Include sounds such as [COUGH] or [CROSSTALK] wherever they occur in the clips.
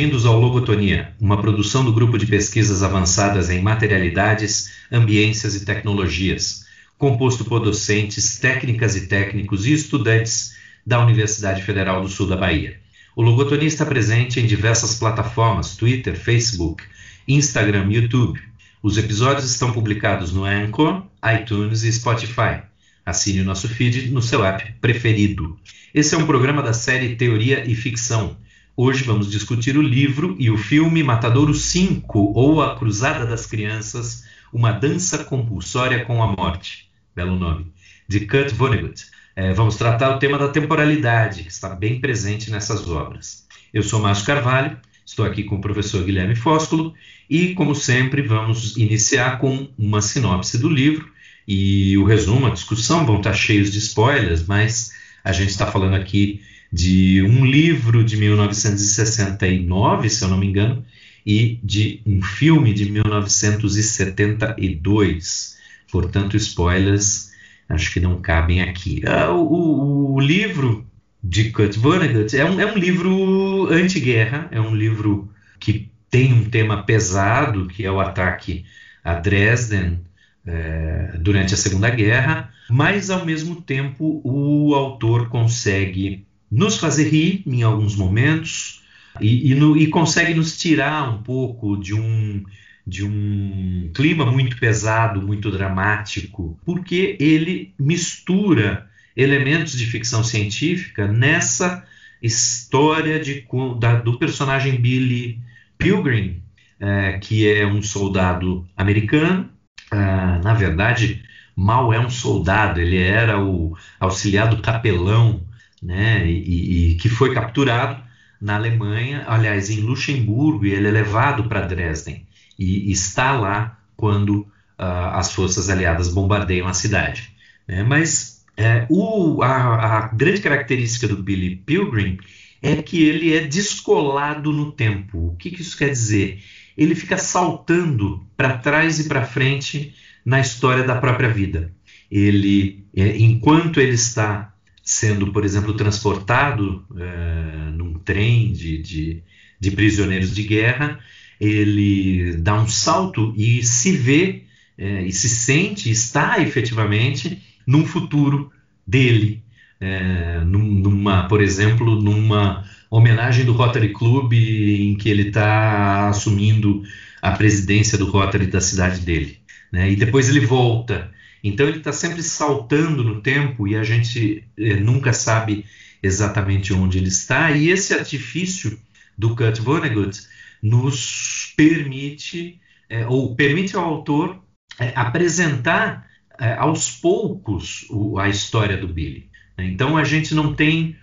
bem-vindos ao Logotonia, uma produção do Grupo de Pesquisas Avançadas em Materialidades, Ambiências e Tecnologias, composto por docentes, técnicas e técnicos e estudantes da Universidade Federal do Sul da Bahia. O Logotonia está presente em diversas plataformas: Twitter, Facebook, Instagram, YouTube. Os episódios estão publicados no Anchor, iTunes e Spotify. Assine o nosso feed no seu app preferido. Esse é um programa da série Teoria e Ficção Hoje vamos discutir o livro e o filme Matadouro 5 ou A Cruzada das Crianças, uma dança compulsória com a morte. Belo nome. De Kurt Vonnegut. É, vamos tratar o tema da temporalidade, que está bem presente nessas obras. Eu sou Márcio Carvalho, estou aqui com o professor Guilherme Fósculo e, como sempre, vamos iniciar com uma sinopse do livro e o resumo, a discussão vão estar cheios de spoilers, mas a gente está falando aqui de um livro de 1969, se eu não me engano, e de um filme de 1972. Portanto, spoilers acho que não cabem aqui. Ah, o, o, livro de Kurt Vonnegut é um, é um livro anti-guerra, é um livro que tem um tema pesado, que é o ataque a Dresden é, durante a Segunda Guerra, mas ao mesmo tempo o autor consegue nos fazer rir em alguns momentos e, e, no, e consegue nos tirar um pouco de um de um clima muito pesado, muito dramático, porque ele mistura elementos de ficção científica nessa história de, da, do personagem Billy Pilgrim, é, que é um soldado americano. Ah, na verdade, mal é um soldado, ele era o auxiliar do capelão né, e, e, que foi capturado na Alemanha, aliás, em Luxemburgo, e ele é levado para Dresden e está lá quando uh, as forças aliadas bombardeiam a cidade. Né? Mas é, o, a, a, grande característica do Billy Pilgrim é que ele é descolado no tempo. O que, que isso quer dizer? Ele fica saltando para trás e para frente na história da própria vida. Ele, é, enquanto ele está sendo, por exemplo, transportado é, num trem de, de, de, prisioneiros de guerra, ele dá um salto e se vê é, e se sente, está efetivamente num futuro dele, é, numa, por exemplo, numa homenagem do Rotary Club em que ele está assumindo a presidência do Rotary da cidade dele. Né? E depois ele volta então ele está sempre saltando no tempo e a gente eh, nunca sabe exatamente onde ele está. E esse artifício do Kurt Vonnegut nos permite, eh, ou permite ao autor eh, apresentar aos poucos o, a história do Billy. Então a gente não tem,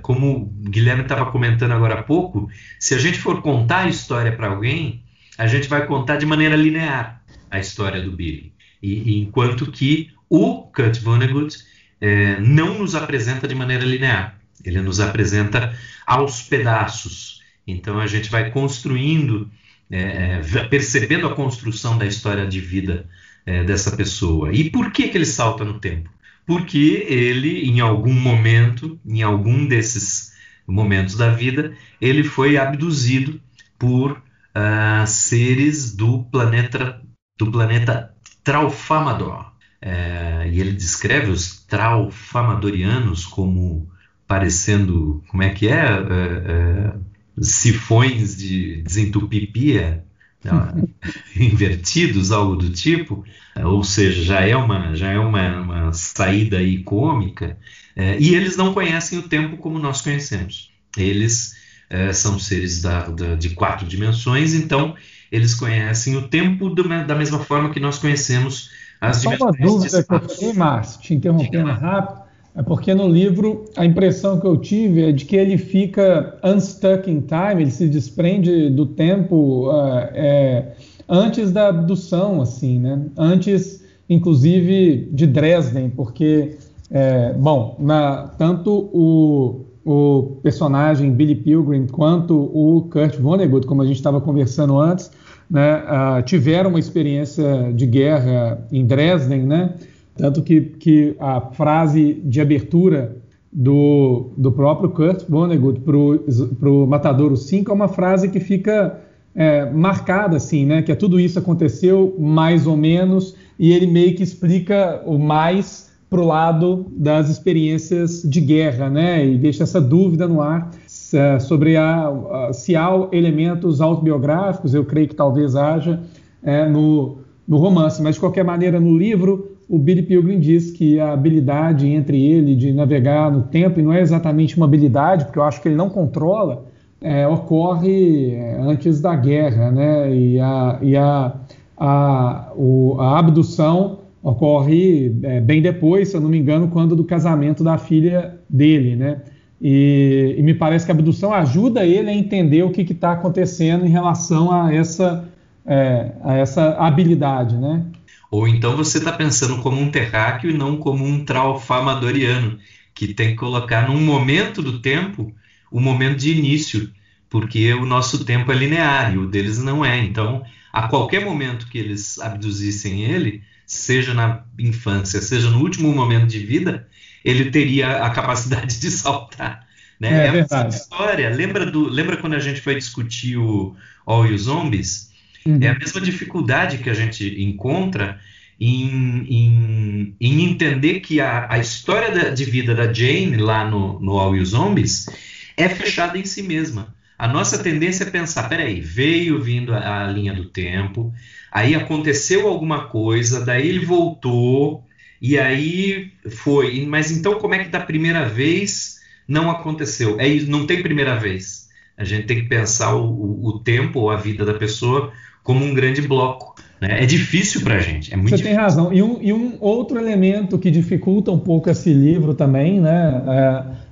como o Guilherme estava comentando agora há pouco, se a gente for contar a história para alguém, a gente vai contar de maneira linear a história do Billy. E, enquanto que o Kurt Vonnegut é, não nos apresenta de maneira linear, ele nos apresenta aos pedaços. Então a gente vai construindo, é, é, percebendo a construção da história de vida é, dessa pessoa. E por que, que ele salta no tempo? Porque ele, em algum momento, em algum desses momentos da vida, ele foi abduzido por uh, seres do planeta do planeta Traufamador. É, e ele descreve os traufamadorianos como parecendo, como é que é? é, é sifões de desentupipia né? [LAUGHS] invertidos, algo do tipo, ou seja, já é uma, já é uma, uma saída aí cômica, é, e eles não conhecem o tempo como nós conhecemos. Eles é, são seres da, da, de quatro dimensões, então eles conhecem o tempo do, da mesma forma que nós conhecemos as Só uma dúvida que eu tenho, Márcio, te interrompendo rápido, é porque no livro a impressão que eu tive é de que ele fica unstuck in time, ele se desprende do tempo uh, é, antes da abdução, assim, né? Antes, inclusive, de Dresden, porque, é, bom, na, tanto o, o personagem Billy Pilgrim quanto o Kurt Vonnegut, como a gente estava conversando antes, né, uh, tiveram uma experiência de guerra em Dresden, né? Tanto que, que a frase de abertura do, do próprio Kurt Vonnegut para o Matadouro 5 é uma frase que fica é, marcada, assim, né? Que é tudo isso aconteceu mais ou menos, e ele meio que explica o mais para o lado das experiências de guerra, né? E deixa essa dúvida no ar sobre a, se há elementos autobiográficos, eu creio que talvez haja é, no, no romance, mas de qualquer maneira no livro o Billy Pilgrim diz que a habilidade entre ele de navegar no tempo, e não é exatamente uma habilidade, porque eu acho que ele não controla, é, ocorre antes da guerra, né? E a, e a, a, o, a abdução ocorre é, bem depois, se eu não me engano, quando do casamento da filha dele, né? E, e me parece que a abdução ajuda ele a entender o que está acontecendo em relação a essa, é, a essa habilidade, né? Ou então você está pensando como um terráqueo e não como um traufamadoriano, que tem que colocar num momento do tempo o momento de início, porque o nosso tempo é linear e o deles não é. Então, a qualquer momento que eles abduzissem ele, seja na infância, seja no último momento de vida, ele teria a capacidade [LAUGHS] de saltar. Né? É, é história. Lembra, do, lembra quando a gente foi discutir o All You Zombies? Uhum. É a mesma dificuldade que a gente encontra em, em, em entender que a, a história de vida da Jane lá no, no All You Zombies é fechada em si mesma. A nossa tendência é pensar, peraí, veio vindo a, a, linha do tempo, aí aconteceu alguma coisa, daí ele voltou, e aí foi. Mas então como é que da primeira vez não aconteceu? É, não tem primeira vez. A gente tem que pensar o, o, tempo ou a vida da pessoa como um grande bloco. Né? É difícil para a gente. É muito Você difícil. tem razão. E um, e um, outro elemento que dificulta um pouco esse livro também, né?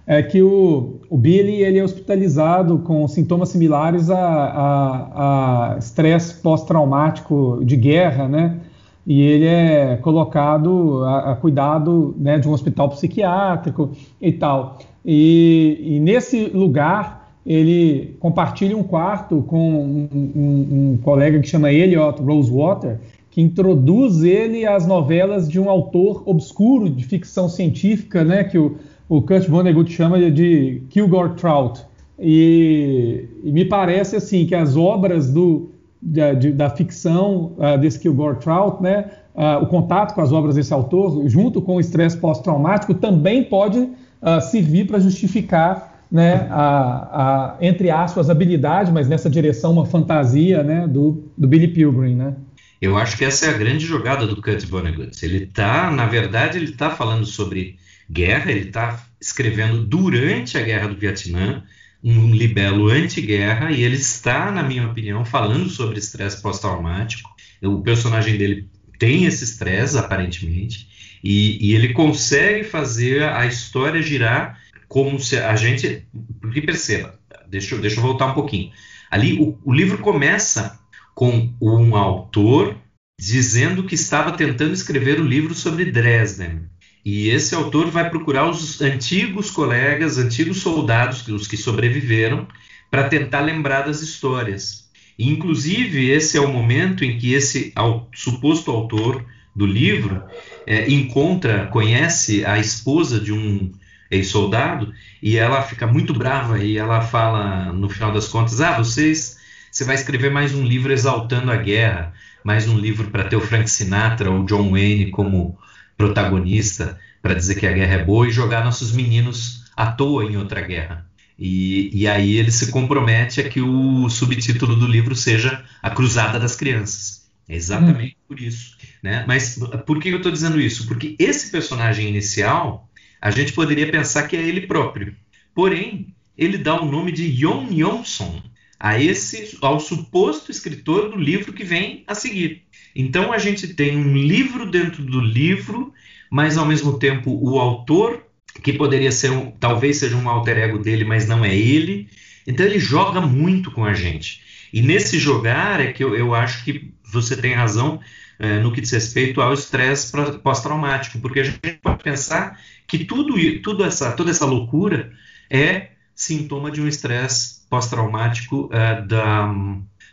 É, é que o, o Billy ele é hospitalizado com sintomas similares a estresse pós-traumático de guerra, né? E ele é colocado a, a cuidado né, de um hospital psiquiátrico e tal. E, e nesse lugar ele compartilha um quarto com um, um, um colega que chama Elliot Rosewater, que introduz ele às novelas de um autor obscuro de ficção científica, né, que o, o Kurt Vonnegut chama de Kilgore Trout. E, e, me parece assim que as obras do, da, de, da ficção uh, desse Kilgore Trout, né, uh, o contato com as obras desse autor, junto com o estresse pós-traumático, também pode uh, servir para justificar né, a, a, entre aspas, habilidade, mas nessa direção uma fantasia né, do, do Billy Pilgrim, né? Eu acho que essa é a grande jogada do Kurt Vonnegut. Ele está, na verdade, ele está falando sobre guerra, ele está escrevendo durante a Guerra do Vietnã, um libelo anti-guerra, e ele está, na minha opinião, falando sobre estresse pós-traumático. O personagem dele tem esse estresse, aparentemente, e, e ele consegue fazer a história girar como se a gente. Porque perceba, deixa, deixa eu voltar um pouquinho. Ali o, o livro começa com um autor dizendo que estava tentando escrever o um livro sobre Dresden. E esse autor vai procurar os antigos colegas, antigos soldados, os que sobreviveram, para tentar lembrar das histórias. E, inclusive, esse é o momento em que esse ao, suposto autor do livro é, encontra, conhece a esposa de um ex-soldado, e ela fica muito brava e ela fala, no final das contas, ah, vocês, você vai escrever mais um livro exaltando a guerra, mais um livro para ter o Frank Sinatra ou John Wayne como protagonista, para dizer que a guerra é boa e jogar nossos meninos à toa em outra guerra. E, e aí ele se compromete a que o subtítulo do livro seja A Cruzada das Crianças. É exatamente hum. por isso. Né? Mas por que eu estou dizendo isso? Porque esse personagem inicial a gente poderia pensar que é ele próprio. Porém, ele dá o nome de Jon Jonsson a esse ao suposto escritor do livro que vem a seguir. Então a gente tem um livro dentro do livro, mas ao mesmo tempo o autor que poderia ser um, talvez seja um alter ego dele, mas não é ele. Então ele joga muito com a gente. E nesse jogar é que eu, eu acho que você tem razão é, no que diz respeito ao estresse pós-traumático, porque a gente pode pensar que tudo, tudo essa, toda essa loucura é sintoma de um estresse pós-traumático uh, da,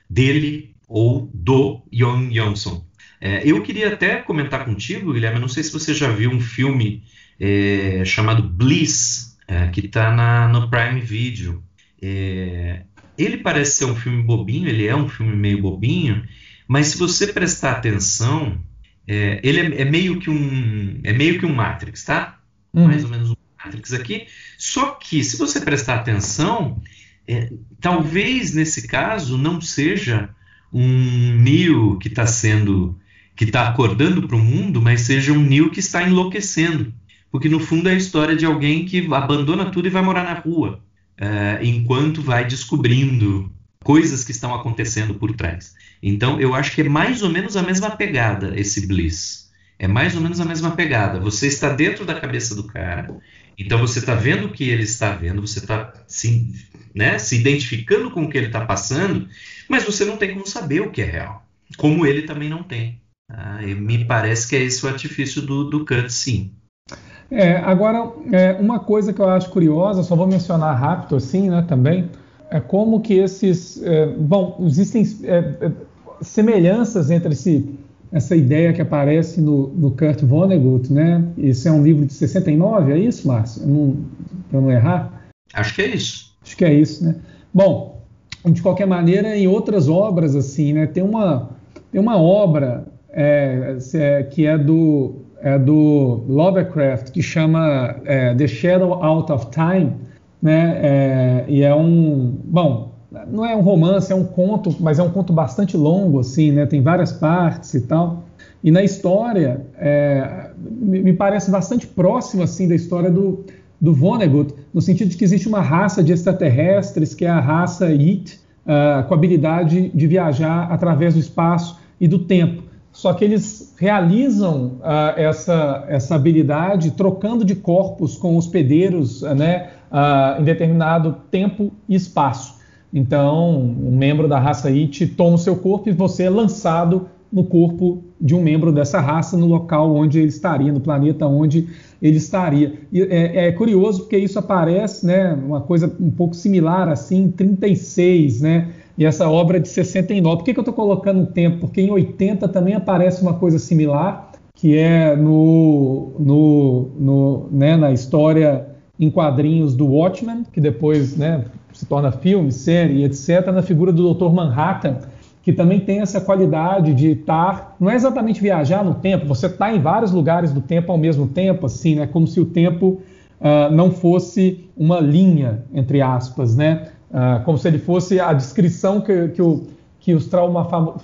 dele ou do Jon Johnson. É, eu queria até comentar contigo, Guilherme, não sei se você já viu um filme é, chamado Bliss, é, que está no Prime Video. É, ele parece ser um filme bobinho, ele é um filme meio bobinho, mas se você prestar atenção, é, ele é, é, meio que um é meio que um Matrix, tá? Hum. Mais ou menos um Matrix aqui. Só que se você prestar atenção, talvez nesse caso não seja um Neo que está sendo que está acordando para o mundo, mas seja um Neo que está enlouquecendo, porque no fundo é a história de alguém que abandona tudo e vai morar na rua, é, enquanto vai descobrindo coisas que estão acontecendo por trás. Então eu acho que é mais ou menos a mesma pegada esse Bliss. É mais ou menos a mesma pegada. Você está dentro da cabeça do cara, então você está vendo o que ele está vendo, você está se, né, se identificando com o que ele está passando, mas você não tem como saber o que é real. Como ele também não tem. Ah, me parece que é esse o artifício do, do Kant, sim. É, agora, é, uma coisa que eu acho curiosa, só vou mencionar rápido assim, né, também, é como que esses. É, bom, existem é, é, semelhanças entre esse, essa ideia que aparece no, no, Kurt Vonnegut, né? Isso é um livro de 69, é isso, Márcio? Para não errar? Acho que é isso. Acho que é isso, né? Bom, de qualquer maneira, em outras obras, assim, né? Tem uma, tem uma obra é, é que é do, é do Lovecraft, que chama é, The Shadow Out of Time, né? É, e é um, bom, não é um romance, é um conto, mas é um conto bastante longo, assim, né? Tem várias partes e tal. E na história, é, me parece bastante próximo, assim, da história do, do Vonnegut, no sentido de que existe uma raça de extraterrestres, que é a raça It, uh, com a habilidade de viajar através do espaço e do tempo. Só que eles realizam uh, essa, essa habilidade trocando de corpos com hospedeiros né, uh, em determinado tempo e espaço. Então, um membro da raça It toma o seu corpo e você é lançado no corpo de um membro dessa raça no local onde ele estaria, no planeta onde ele estaria. E é, é curioso porque isso aparece, né, uma coisa um pouco similar assim, em 36, né? e essa obra de 69. Por que, que eu estou colocando o tempo? Porque em 80 também aparece uma coisa similar, que é no, no, no né, na história em quadrinhos do Watchmen, que depois né, se torna filme, série, etc., na figura do Dr. Manhattan, que também tem essa qualidade de estar, não é exatamente viajar no tempo, você está em vários lugares do tempo ao mesmo tempo, assim, né, como se o tempo uh, não fosse uma linha, entre aspas, né? Ah, como se ele fosse a descrição que, que, o, que os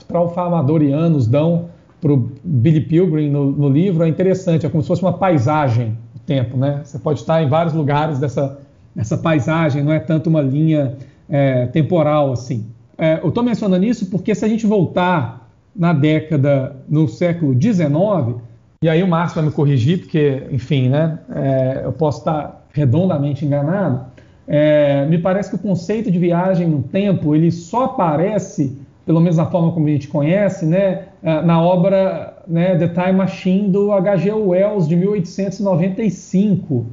traumamadorianos dão para o Billy Pilgrim no, no, livro é interessante, é como se fosse uma paisagem o tempo, né? Você pode estar em vários lugares dessa, dessa paisagem, não é tanto uma linha é, temporal assim. É, eu estou mencionando isso porque se a gente voltar na década, no século XIX, e aí o Márcio vai me corrigir, porque, enfim, né, é, eu posso estar redondamente enganado, é, me parece que o conceito de viagem no tempo ele só aparece, pelo menos da forma como a gente conhece, né, é, na obra né, The Time Machine do H.G. Wells de 1895.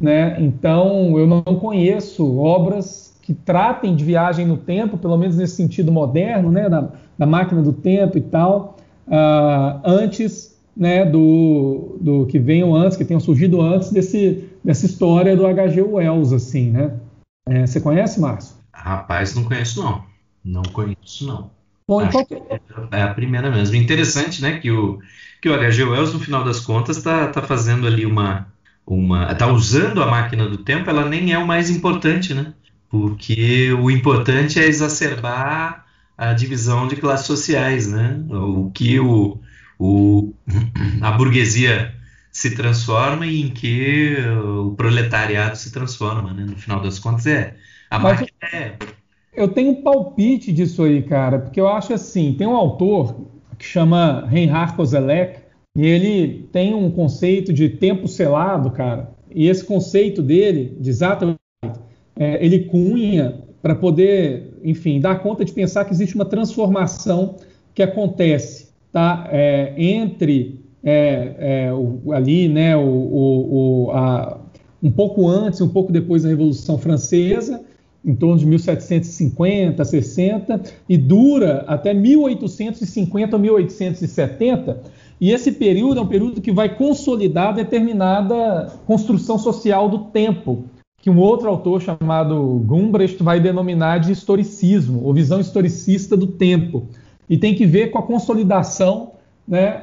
Né? Então, eu não conheço obras que tratem de viagem no tempo, pelo menos nesse sentido moderno, né, da, da máquina do tempo e tal, uh, antes né, do, do que venham antes, que tenham surgido antes desse, dessa história do H.G. Wells, assim, né? É, você conhece, Márcio? Rapaz, não conheço não. Não conheço não. Bom, então... é a primeira mesmo. Interessante, né, que o que o H.G. Wells no final das contas está tá fazendo ali uma uma está usando a máquina do tempo. Ela nem é o mais importante, né? Porque o importante é exacerbar a divisão de classes sociais, né? O que o, o a burguesia se transforma e em que o proletariado se transforma, né? No final das contas é a Mas máquina é eu tenho um palpite disso aí, cara, porque eu acho assim, tem um autor que chama Reinhard Koselleck e ele tem um conceito de tempo selado, cara, e esse conceito dele, de exatamente, é, ele cunha para poder, enfim, dar conta de pensar que existe uma transformação que acontece, tá, é, entre é, é, o, ali, né, o, o, a, um pouco antes, um pouco depois da Revolução Francesa, em torno de 1750, 60, e dura até 1850 ou 1870. E esse período é um período que vai consolidar determinada construção social do tempo, que um outro autor chamado Gumbrecht vai denominar de historicismo, ou visão historicista do tempo. E tem que ver com a consolidação né,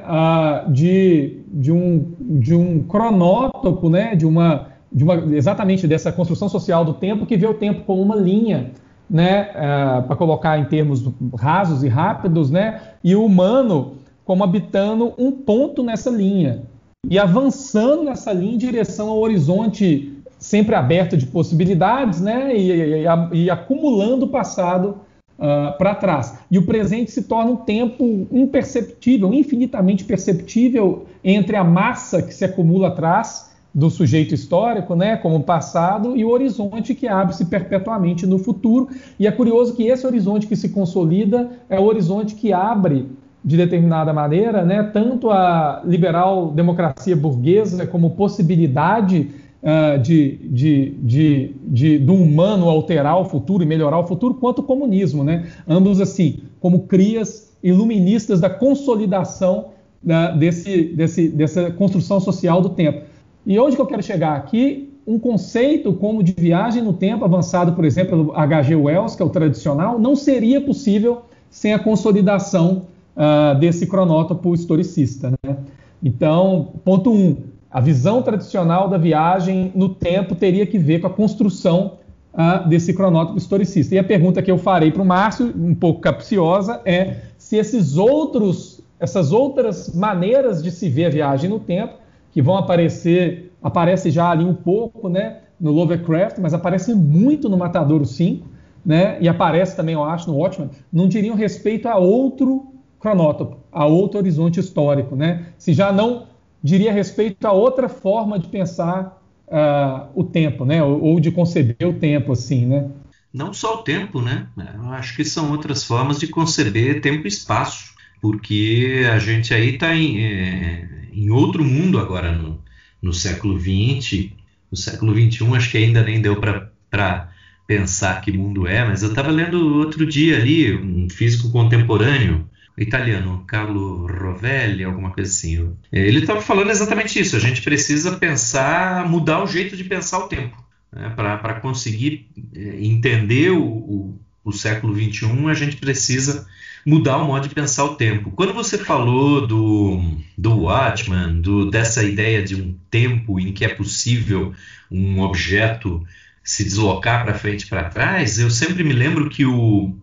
de, de, um, de um cronótopo, né, de uma, de uma, exatamente dessa construção social do tempo, que vê o tempo como uma linha, né, uh, para colocar em termos rasos e rápidos, né, e o humano como habitando um ponto nessa linha e avançando nessa linha em direção ao horizonte sempre aberto de possibilidades, né, e, e, e acumulando o passado uh, para trás. E o presente se torna um tempo imperceptível, infinitamente perceptível entre a massa que se acumula atrás do sujeito histórico, né, como o passado, e o horizonte que abre-se perpetuamente no futuro. E é curioso que esse horizonte que se consolida é o horizonte que abre de determinada maneira, né, tanto a liberal democracia burguesa como possibilidade uh, de, de, de, de, do humano alterar o futuro e melhorar o futuro, quanto o comunismo, né? ambos assim, como crias iluministas da consolidação uh, desse, desse, dessa construção social do tempo. E onde que eu quero chegar aqui? Um conceito como de viagem no tempo, avançado, por exemplo, pelo H.G. Wells, que é o tradicional, não seria possível sem a consolidação uh, desse cronótopo historicista. Né? Então, ponto um, a visão tradicional da viagem no tempo teria que ver com a construção uh, desse cronótopo historicista. E a pergunta que eu farei para o Márcio, um pouco capciosa, é se esses outros, essas outras maneiras de se ver a viagem no tempo, que vão aparecer, aparece já ali um pouco, né, no Lovecraft, mas aparece muito no Matadouro 5, né, e aparece também, eu acho, no Watchmen, não diriam respeito a outro cronótopo, a outro horizonte histórico, né? Se já não diria respeito a outra forma de pensar uh, o tempo, né? Ou, ou, de conceber o tempo, assim, né? Não só o tempo, né? Eu acho que são outras formas de conceber tempo e espaço, porque a gente aí está em, é, em outro mundo agora no, no século XX, no século XXI, acho que ainda nem deu para pensar que mundo é, mas eu estava lendo outro dia ali um físico contemporâneo italiano, Carlo Rovelli, alguma coisa assim. Ele estava falando exatamente isso. A gente precisa pensar, mudar o jeito de pensar o tempo. Né? Para conseguir é, entender o, o, o século XXI, a gente precisa mudar o modo de pensar o tempo. Quando você falou do, do Watchman, do, dessa ideia de um tempo em que é possível um objeto se deslocar para frente e para trás, eu sempre me lembro que o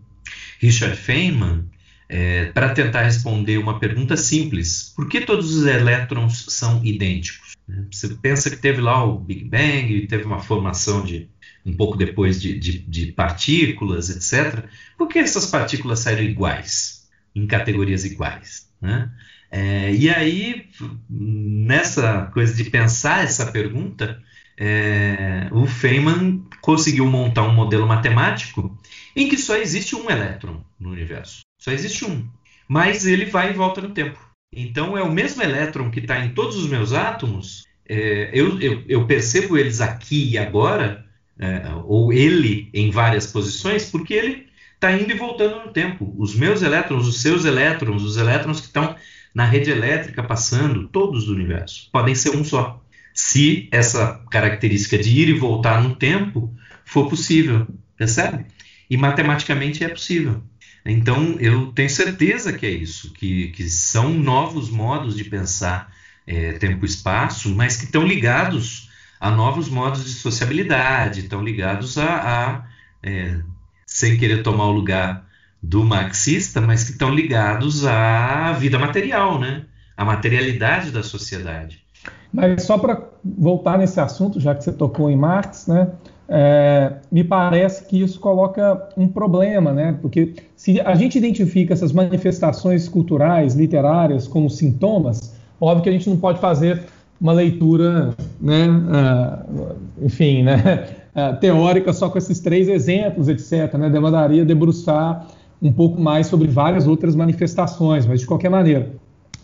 Richard Feynman é, para tentar responder uma pergunta simples: por que todos os elétrons são idênticos? Né? Você pensa que teve lá o Big Bang, teve uma formação de um pouco depois de, de, de partículas, etc. Por que essas partículas saíram iguais, em categorias iguais? Né? É, e aí, nessa coisa de pensar essa pergunta, é, o Feynman conseguiu montar um modelo matemático em que só existe um elétron no universo. Só existe um. Mas ele vai e volta no tempo. Então é o mesmo elétron que está em todos os meus átomos. É, eu, eu, eu, percebo eles aqui e agora, é, ou ele em várias posições, porque ele está indo e voltando no tempo. Os meus elétrons, os seus elétrons, os elétrons que estão na rede elétrica passando, todos do universo, podem ser um só. Se essa característica de ir e voltar no tempo for possível, percebe? E matematicamente é possível. Então, eu tenho certeza que é isso, que, que são novos modos de pensar é, tempo e espaço, mas que estão ligados a novos modos de sociabilidade, estão ligados a, a é, sem querer tomar o lugar do marxista, mas que estão ligados à vida material, né? à materialidade da sociedade. Mas só para voltar nesse assunto, já que você tocou em Marx, né? É, me parece que isso coloca um problema, né? Porque se a gente identifica essas manifestações culturais, literárias como sintomas, óbvio que a gente não pode fazer uma leitura, né? Uh, enfim, né? Uh, teórica só com esses três exemplos, etc. Né? Demandaria debruçar um pouco mais sobre várias outras manifestações, mas de qualquer maneira,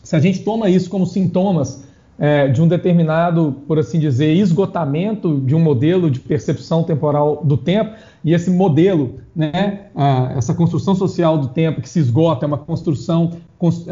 se a gente toma isso como sintomas é, de um determinado, por assim dizer, esgotamento de um modelo de percepção temporal do tempo, e esse modelo, né, essa construção social do tempo que se esgota, é uma construção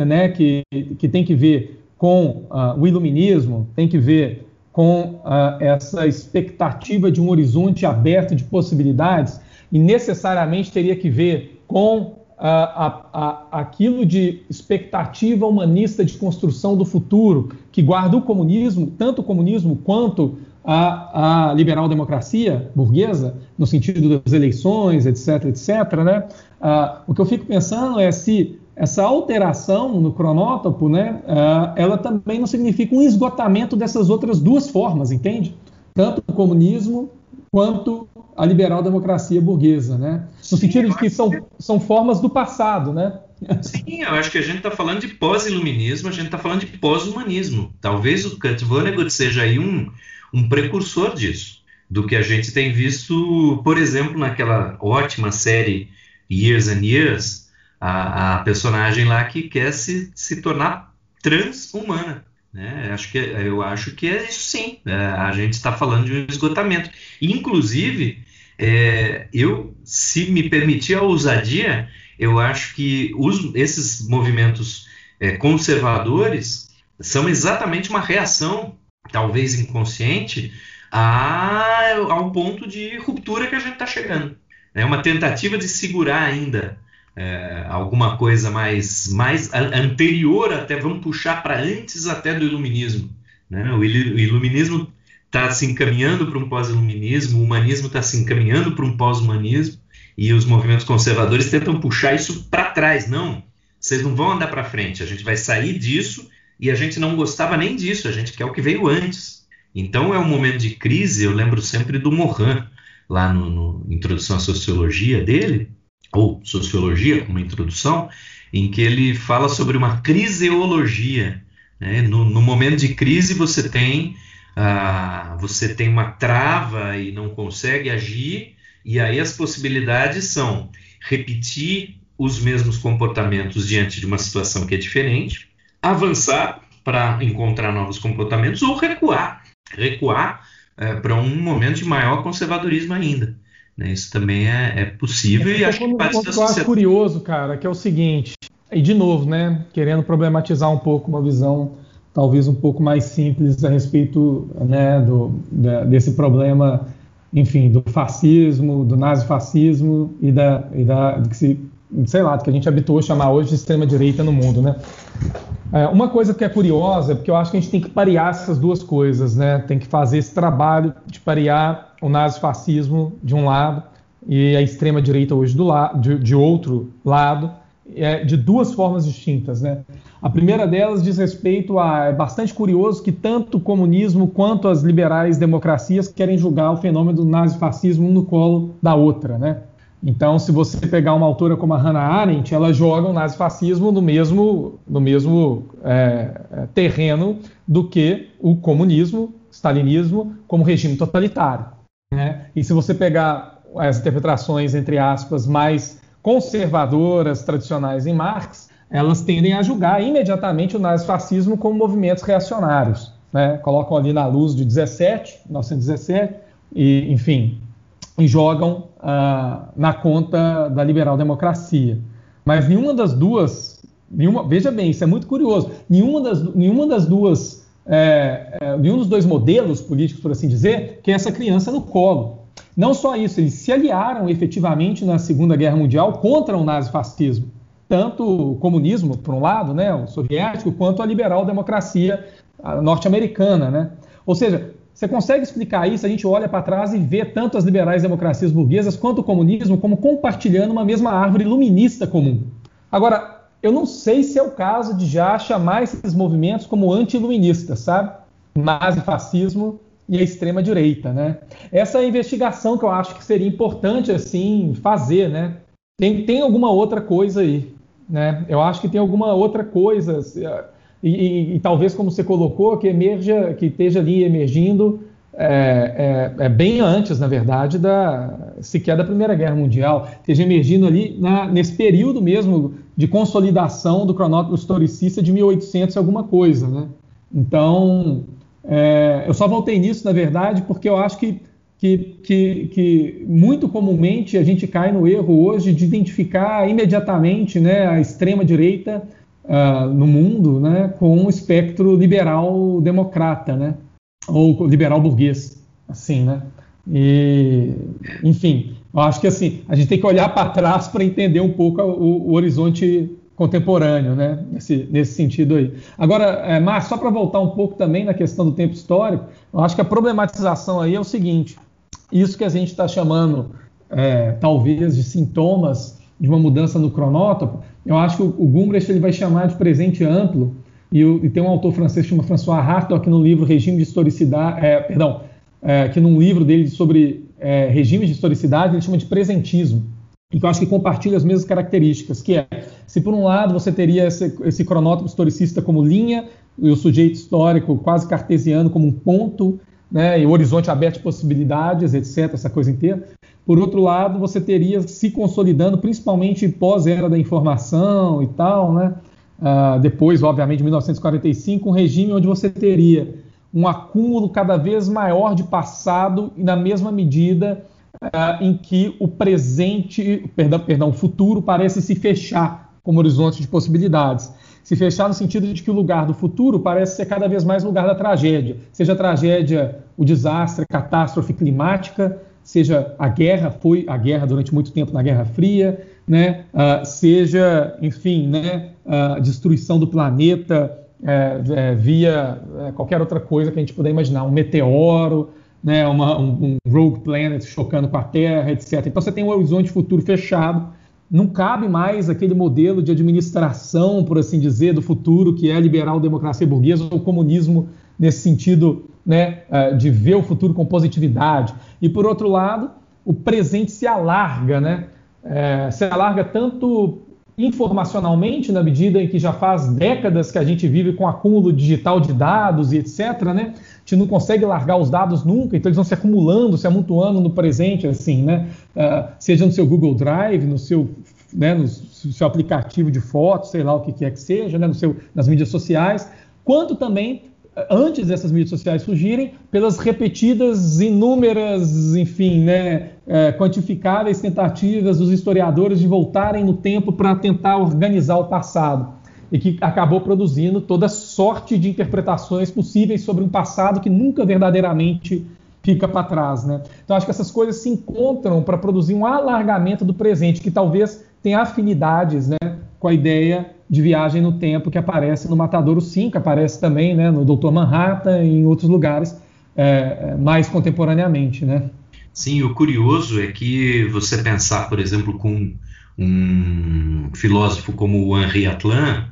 né, que, que tem que ver com o iluminismo, tem que ver com essa expectativa de um horizonte aberto de possibilidades e necessariamente teria que ver com a, a, aquilo de expectativa humanista de construção do futuro, que guarda o comunismo, tanto o comunismo quanto a, a liberal-democracia burguesa, no sentido das eleições, etc., etc., né? Uh, o que eu fico pensando é se essa alteração no cronótopo, né, uh, ela também não significa um esgotamento dessas outras duas formas, entende? Tanto o comunismo quanto a liberal-democracia burguesa, né? No sentido de que são, são formas do passado, né? Sim, eu acho que a gente está falando de pós-iluminismo, a gente está falando de pós-humanismo. Talvez o Kurt Vonnegut seja aí um, um precursor disso, do que a gente tem visto, por exemplo, naquela ótima série Years and Years, a, a personagem lá que quer se, se tornar transhumana. Né? Acho que, eu acho que é isso sim. É, a gente está falando de um esgotamento. Inclusive, é, eu, se me permitir a ousadia, eu acho que os, esses movimentos é, conservadores são exatamente uma reação, talvez inconsciente, a, ao ponto de ruptura que a gente está chegando. É uma tentativa de segurar ainda é, alguma coisa mais, mais anterior, até vamos puxar para antes até do iluminismo. Né? O, iluminismo está se encaminhando para um pós-iluminismo, o humanismo está se encaminhando para um pós-humanismo, e os movimentos conservadores tentam puxar isso para trás. Não, vocês não vão andar para frente, a gente vai sair disso e a gente não gostava nem disso, a gente quer o que veio antes. Então é um momento de crise, eu lembro sempre do Morin, lá no, no Introdução à Sociologia dele, ou Sociologia, como introdução, em que ele fala sobre uma criseologia. Né? No, no, momento de crise você tem, ah, você tem uma trava e não consegue agir, e aí as possibilidades são repetir os mesmos comportamentos diante de uma situação que é diferente, avançar para encontrar novos comportamentos ou recuar, recuar é, para um momento de maior conservadorismo ainda. Né? Isso também é, é possível é, e acho que parte da sociedade... Eu curioso, cara, que é o seguinte, e de novo, né, querendo problematizar um pouco uma visão talvez um pouco mais simples a respeito né, do, da, desse problema, enfim, do fascismo, do nazifascismo e da, e da que se, sei lá, que a gente habituou a chamar hoje de extrema direita no mundo, né? É, uma coisa que é curiosa, porque eu acho que a gente tem que parear essas duas coisas, né? Tem que fazer esse trabalho de parear o nazifascismo de um lado e a extrema direita hoje do lado, de, de outro lado, é, de duas formas distintas, né? A primeira delas diz respeito a é bastante curioso que tanto o comunismo quanto as liberais democracias querem julgar o fenômeno do nazifascismo um no colo da outra, né? Então, se você pegar uma autora como a Hannah Arendt, ela joga o nazifascismo no mesmo, no mesmo é, é, terreno do que o comunismo, stalinismo, como regime totalitário. Né? E se você pegar as interpretações, entre aspas, mais conservadoras, tradicionais em Marx, elas tendem a julgar imediatamente o nazifascismo como movimentos reacionários. Né? Colocam ali na luz de 17, 1917, e, enfim, e jogam ah, na conta da liberal democracia. Mas nenhuma das duas, nenhuma, veja bem, isso é muito curioso, nenhuma das, nenhuma das duas, é, é, nenhum dos dois modelos políticos, por assim dizer, quer essa criança no colo. Não só isso, eles se aliaram efetivamente na Segunda Guerra Mundial contra o nazifascismo. Tanto o comunismo, por um lado, né, o soviético, quanto a liberal democracia norte-americana. Né? Ou seja, você consegue explicar isso? A gente olha para trás e vê tanto as liberais democracias burguesas quanto o comunismo como compartilhando uma mesma árvore luminista comum. Agora, eu não sei se é o caso de já chamar esses movimentos como anti-iluministas, sabe? Nazifascismo e a extrema direita, né? Essa é investigação que eu acho que seria importante assim fazer, né? Tem, tem alguma outra coisa aí, né? Eu acho que tem alguma outra coisa e, e, e, talvez, como você colocou, que emerja, que esteja ali emergindo é, é, é, bem antes, na verdade, da sequer da Primeira Guerra Mundial, esteja emergindo ali na, nesse período mesmo de consolidação do cronómetro historicista de 1800 alguma coisa, né? Então, é, eu só voltei nisso, na verdade, porque eu acho que, que, que, que, muito comumente a gente cai no erro hoje de identificar imediatamente né, a extrema direita uh, no mundo né, com um espectro liberal democrata. Né? ou liberal burguês, assim, né? E, enfim, eu acho que assim a gente tem que olhar para trás para entender um pouco o, o, horizonte contemporâneo, né? Nesse, nesse sentido aí. Agora, é, Márcio, só para voltar um pouco também na questão do tempo histórico, eu acho que a problematização aí é o seguinte: isso que a gente está chamando, é, talvez, de sintomas de uma mudança no cronótipo, eu acho que o, o Gumbrecht ele vai chamar de presente amplo, e, e tem um autor francês que chama François Hartog, no livro Regime de Historicidade, é, perdão, é, que num livro dele sobre regimes de historicidade, ele chama de presentismo, e que eu acho que compartilha as mesmas características, que é, se por um lado você teria esse, esse cronótipo historicista como linha, e o sujeito histórico quase cartesiano como um ponto, né, e o horizonte aberto de possibilidades, etc., essa coisa inteira. Por outro lado, você teria se consolidando, principalmente pós-era da informação e tal, né? Uh, depois, obviamente, de 1945, um regime onde você teria um acúmulo cada vez maior de passado e na mesma medida uh, em que o presente, perdão, perdão, o futuro parece se fechar como horizonte de possibilidades. Se fechar no sentido de que o lugar do futuro parece ser cada vez mais lugar da tragédia, seja a tragédia, o desastre, a catástrofe climática, seja a guerra, foi a guerra durante muito tempo na Guerra Fria, né? Uh, seja, enfim, né, a destruição do planeta é, é, via é, qualquer outra coisa que a gente puder imaginar, um meteoro, né, uma, um, um, rogue planet chocando com a Terra, etc. Então você tem um horizonte futuro fechado, não cabe mais aquele modelo de administração, por assim dizer, do futuro que é liberal democracia burguesa ou comunismo nesse sentido né, é, de ver o futuro com positividade. E por outro lado, o presente se alarga, né? É, se alarga tanto informacionalmente, na medida em que já faz décadas que a gente vive com acúmulo digital de dados e etc., né? Gente não consegue largar os dados nunca, então eles vão se acumulando, se amontoando no presente, assim, né? Uh, seja no seu Google Drive, no seu, né, no seu aplicativo de fotos, sei lá o que quer que seja, né, no seu, nas mídias sociais, quanto também antes dessas mídias sociais surgirem, pelas repetidas, inúmeras, enfim, né, é, quantificáveis tentativas dos historiadores de voltarem no tempo para tentar organizar o passado. E que acabou produzindo toda sorte de interpretações possíveis sobre um passado que nunca verdadeiramente fica para trás. Né? Então, acho que essas coisas se encontram para produzir um alargamento do presente, que talvez tenha afinidades né, com a ideia de viagem no tempo que aparece no Matadouro 5, aparece também né, no Doutor Manhattan e em outros lugares é, é, mais contemporaneamente. Né? Sim, o curioso é que você pensar, por exemplo, com um filósofo como o Henri Atlan,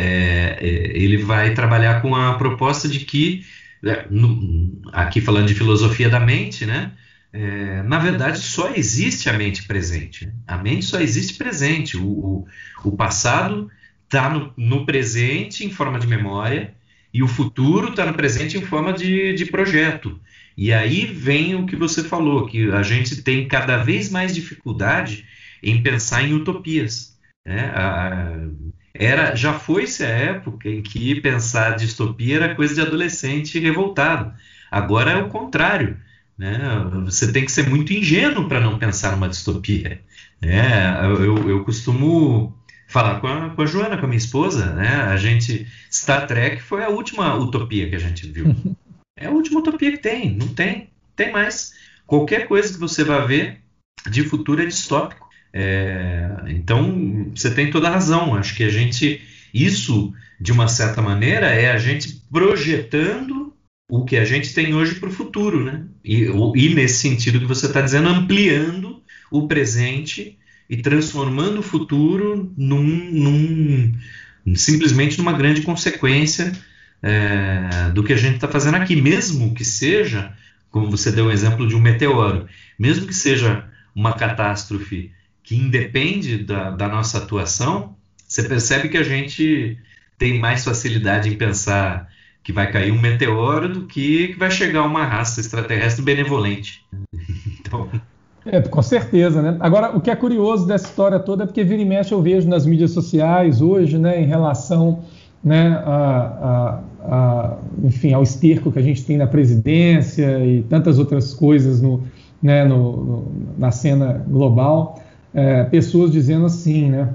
é, ele vai trabalhar com a proposta de que, é, no, aqui falando de filosofia da mente, né, é, na verdade só existe a mente presente. A mente só existe presente. O, o, o passado está no, no, presente em forma de memória e o futuro está no presente em forma de, de projeto. E aí vem o que você falou, que a gente tem cada vez mais dificuldade em pensar em utopias. Né? A, era, já foi-se a época em que pensar distopia era coisa de adolescente revoltado. Agora é o contrário. Né? Você tem que ser muito ingênuo para não pensar numa distopia. Né? Eu, eu costumo falar com a, com a Joana, com a minha esposa, né? A gente Star Trek foi a última utopia que a gente viu. É a última utopia que tem, não tem, tem mais. Qualquer coisa que você vai ver de futuro é distópico. É, então você tem toda a razão. Acho que a gente isso de uma certa maneira é a gente projetando o que a gente tem hoje para o futuro, né? E, e nesse sentido que você está dizendo, ampliando o presente e transformando o futuro num, num simplesmente numa grande consequência é, do que a gente está fazendo aqui, mesmo que seja, como você deu o exemplo de um meteoro, mesmo que seja uma catástrofe que independe da, da nossa atuação, você percebe que a gente tem mais facilidade em pensar que vai cair um meteoro do que que vai chegar uma raça extraterrestre benevolente. [LAUGHS] então, é, com certeza, né? Agora, o que é curioso dessa história toda é porque vira e mexe eu vejo nas mídias sociais hoje, né, em relação né, a, a, a, enfim, ao esterco que a gente tem na presidência e tantas outras coisas no, né, no, no, na cena global, é, pessoas dizendo assim, né,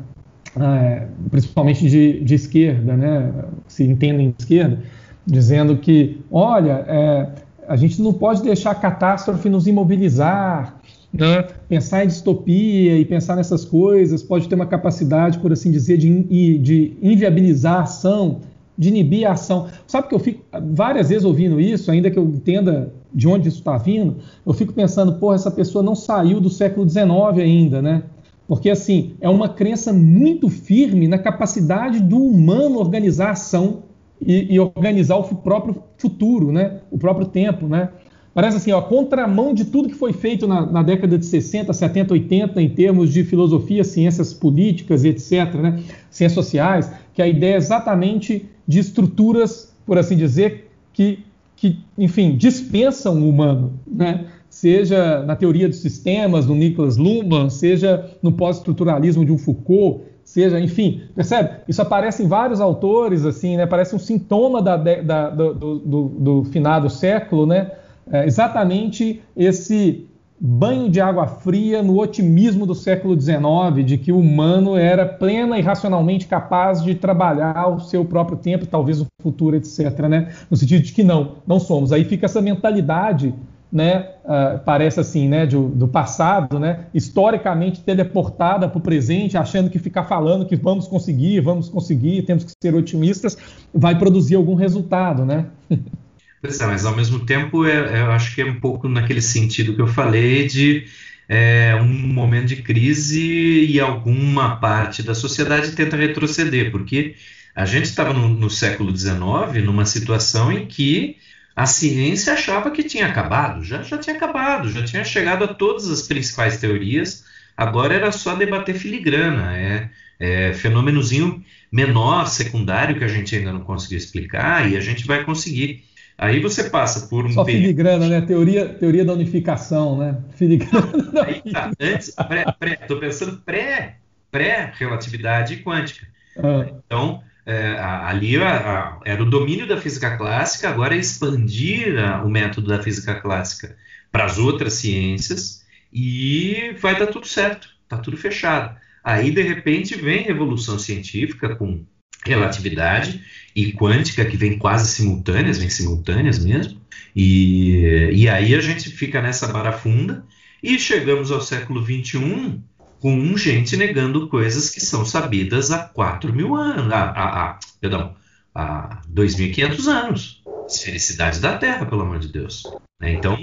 é, principalmente de, de, esquerda, né, se entendem de esquerda, dizendo que, olha, é, a gente não pode deixar a catástrofe nos imobilizar, né? pensar em distopia e pensar nessas coisas pode ter uma capacidade, por assim dizer, de, de inviabilizar a ação, de inibir a ação. Sabe que eu fico várias vezes ouvindo isso, ainda que eu entenda de onde isso está vindo, eu fico pensando, porra, essa pessoa não saiu do século XIX ainda, né? Porque, assim, é uma crença muito firme na capacidade do humano organizar a ação e, e organizar o próprio futuro, né? O próprio tempo, né? Parece assim, ó, contramão de tudo que foi feito na, na, década de 60, 70, 80, em termos de filosofia, ciências políticas, etc., né? ciências sociais, que a ideia é exatamente de estruturas, por assim dizer, que, que enfim, dispensam o humano, né? seja na teoria dos sistemas, do Niklas Luhmann, seja no pós-estruturalismo de um Foucault, seja, enfim, percebe? Isso aparece em vários autores, assim, né? Parece um sintoma da, da, do, do, do finado século, né? É exatamente esse banho de água fria no otimismo do século XIX, de que o humano era plena e racionalmente capaz de trabalhar o seu próprio tempo, talvez o futuro, etc. Né? No sentido de que não, não somos. Aí fica essa mentalidade né, uh, parece assim, né, de, do passado, né, historicamente teleportada para o presente, achando que ficar falando que vamos conseguir, vamos conseguir, temos que ser otimistas, vai produzir algum resultado, né? [LAUGHS] Pois é, mas ao mesmo tempo é, é, eu acho que é um pouco naquele sentido que eu falei de é, um momento de crise e alguma parte da sociedade tenta retroceder, porque a gente estava no, no século XIX numa situação em que a ciência achava que tinha acabado, já, já tinha acabado, já tinha chegado a todas as principais teorias, agora era só debater filigrana, é, é fenômenozinho menor, secundário, que a gente ainda não conseguiu explicar, e a gente vai conseguir. Aí você passa por um. Só filigrana, né? Teoria, teoria da unificação, né? Filigrana. Aí, tá, antes, pré, pré, tô pensando pré, pré-relatividade quântica. Ah. Então, é, ali a, a, era o domínio da física clássica, agora é expandir a, o método da física clássica para as outras ciências e vai dar tudo certo, está tudo fechado. Aí, de repente, vem revolução científica com relatividade e quântica, que vem quase simultâneas, vem simultâneas mesmo, e, e aí a gente fica nessa barafunda e chegamos ao século XXI com gente negando coisas que são sabidas há 4 mil anos, há, há, há, perdão, há 2.500 anos. Felicidade da Terra, pelo amor de Deus. Né? Então,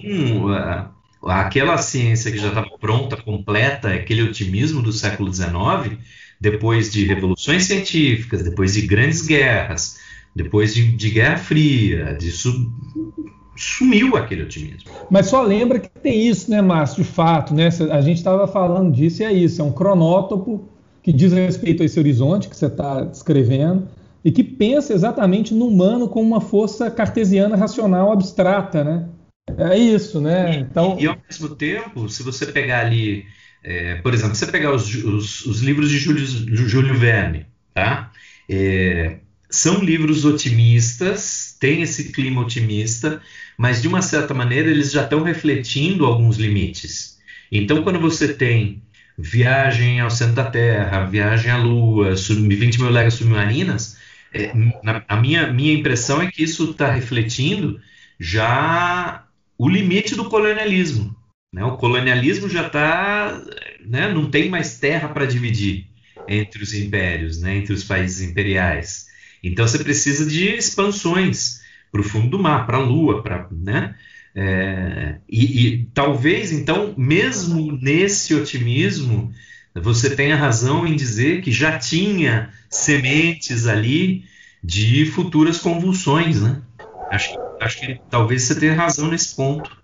aquela ciência que já estava pronta, completa, aquele otimismo do século XIX, depois de revoluções científicas, depois de grandes guerras, depois de, de Guerra Fria, sumiu aquele otimismo. Mas só lembra que tem isso, né, Márcio? De fato, né? A gente estava falando disso e é isso. É um cronótopo que diz respeito a esse horizonte que você está descrevendo e que pensa exatamente no humano como uma força cartesiana racional abstrata, né? É isso, né? Então... E, e ao mesmo tempo, se você pegar ali, é, por exemplo, você pegar os, os, os livros de Júlio, Júlio Verne, tá? É, são livros otimistas, tem esse clima otimista, mas de uma certa maneira eles já estão refletindo alguns limites. Então, quando você tem viagem ao centro da Terra, viagem à Lua, 20 mil léguas submarinas, é, na, a minha, minha impressão é que isso está refletindo já o limite do colonialismo. Né? O colonialismo já está. Né? não tem mais terra para dividir entre os impérios, né? entre os países imperiais. Então você precisa de expansões para o fundo do mar, para a Lua, para, né? É, e, e, talvez então, mesmo nesse otimismo, você tenha razão em dizer que já tinha sementes ali de futuras convulsões, né? Acho, acho que talvez você tenha razão nesse ponto.